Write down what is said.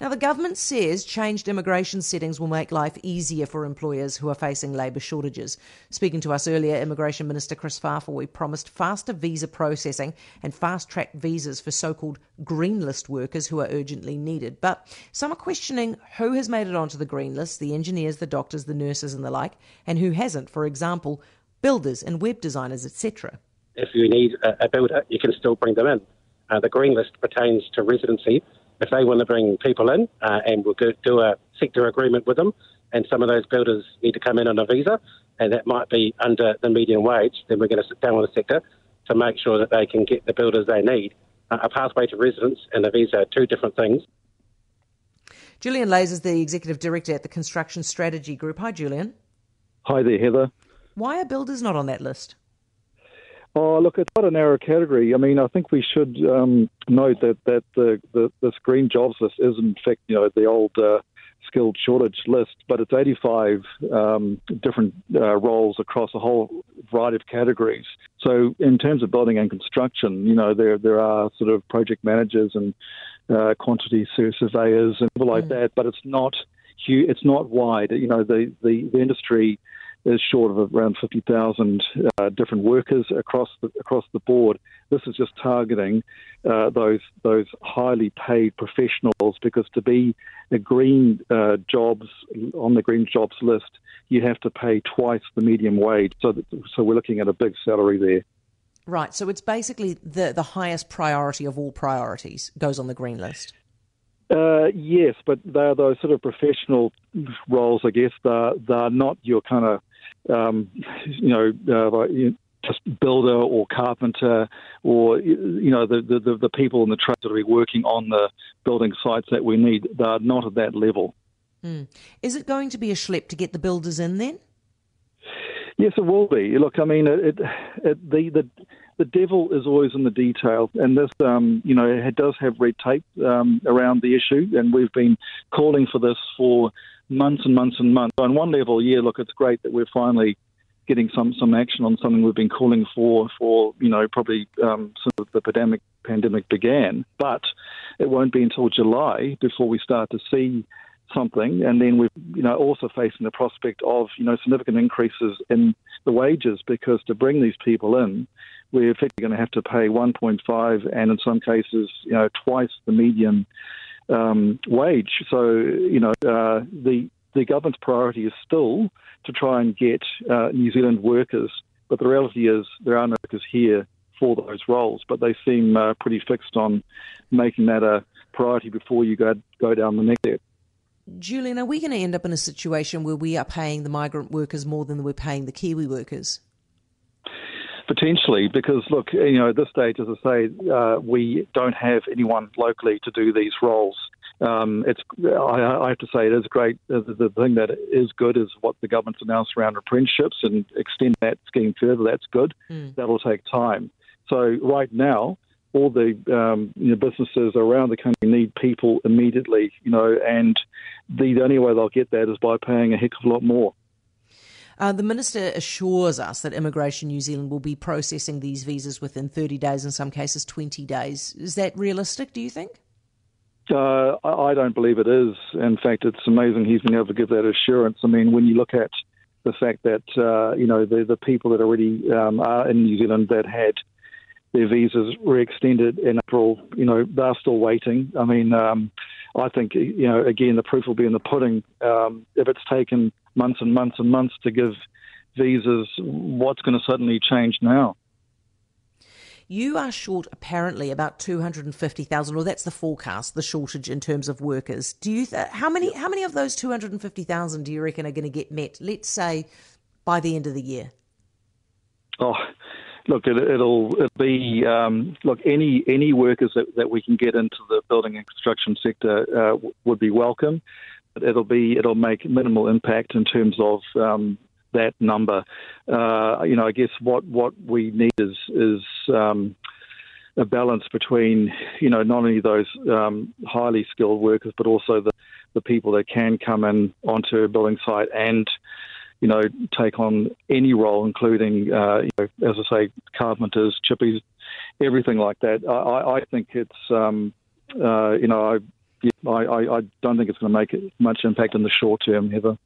Now, the government says changed immigration settings will make life easier for employers who are facing labour shortages. Speaking to us earlier, Immigration Minister Chris Faafoi promised faster visa processing and fast track visas for so called green list workers who are urgently needed. But some are questioning who has made it onto the green list the engineers, the doctors, the nurses, and the like, and who hasn't. For example, builders and web designers, etc. If you need a builder, you can still bring them in. Uh, the green list pertains to residency if they want to bring people in uh, and we'll do a sector agreement with them, and some of those builders need to come in on a visa, and that might be under the median wage, then we're going to sit down with the sector to make sure that they can get the builders they need. Uh, a pathway to residence and a visa are two different things. Julian Lays is the Executive Director at the Construction Strategy Group. Hi, Julian. Hi there, Heather. Why are builders not on that list? Oh, look, it's quite a narrow category. I mean, I think we should um, note that that the, the this green jobs list is in fact, you know, the old uh, skilled shortage list, but it's 85 um, different uh, roles across a whole variety of categories. So, in terms of building and construction, you know, there there are sort of project managers and uh, quantity surveyors and people like mm. that, but it's not it's not wide. You know, the the, the industry is short of around 50,000 uh, different workers across the, across the board. This is just targeting uh, those those highly paid professionals because to be a green uh, jobs on the green jobs list, you have to pay twice the median wage. So that, so we're looking at a big salary there. Right. So it's basically the the highest priority of all priorities goes on the green list. Uh, yes, but they're those sort of professional roles, I guess. They're, they're not your kind of um, you know, uh, just builder or carpenter or you know the, the, the people in the trade that are working on the building sites that we need they're not at that level. Mm. Is it going to be a schlep to get the builders in then? Yes, it will be. Look, I mean, it, it, the the the devil is always in the detail, and this, um, you know, it does have red tape um, around the issue, and we've been calling for this for months and months and months. On one level, yeah, look, it's great that we're finally getting some some action on something we've been calling for for you know probably um, since the pandemic pandemic began. But it won't be until July before we start to see something, and then we're you know also facing the prospect of you know significant increases in the wages because to bring these people in, we're effectively going to have to pay 1.5 and in some cases you know twice the median um, wage. So, you know, uh, the the government's priority is still to try and get uh, New Zealand workers, but the reality is there are no workers here for those roles, but they seem uh, pretty fixed on making that a priority before you go go down the next step. Julian, are we going to end up in a situation where we are paying the migrant workers more than we're paying the Kiwi workers? Potentially, because look, you know, at this stage, as I say, uh, we don't have anyone locally to do these roles. Um, it's, I, I, have to say, it is great. The, the, thing that is good is what the government's announced around apprenticeships and extend that scheme further. That's good. Mm. That'll take time. So right now, all the um, you know, businesses around the country need people immediately, you know, and the only way they'll get that is by paying a heck of a lot more. Uh, the minister assures us that Immigration New Zealand will be processing these visas within 30 days, in some cases 20 days. Is that realistic, do you think? Uh, I don't believe it is. In fact, it's amazing he's been able to give that assurance. I mean, when you look at the fact that, uh, you know, the, the people that already um, are in New Zealand that had their visas re-extended in April, you know, they're still waiting. I mean, um, I think, you know, again, the proof will be in the pudding. Um, if it's taken months and months and months to give visas, what's going to suddenly change now? You are short apparently about 250,000 or that's the forecast the shortage in terms of workers. Do you th- how many how many of those 250,000 do you reckon are going to get met let's say by the end of the year? Oh, look, it, will it'll be um, look any any workers that, that we can get into the building and construction sector uh, would be welcome. It'll be it'll make minimal impact in terms of um, that number. Uh, you know, I guess what what we need is is um, a balance between you know not only those um, highly skilled workers but also the the people that can come in onto a building site and you know, take on any role, including, uh, you know, as I say, carpenters, chippies, everything like that. I, I think it's, um, uh, you know, yeah, I, I, I don't think it's going to make much impact in the short term, Heather.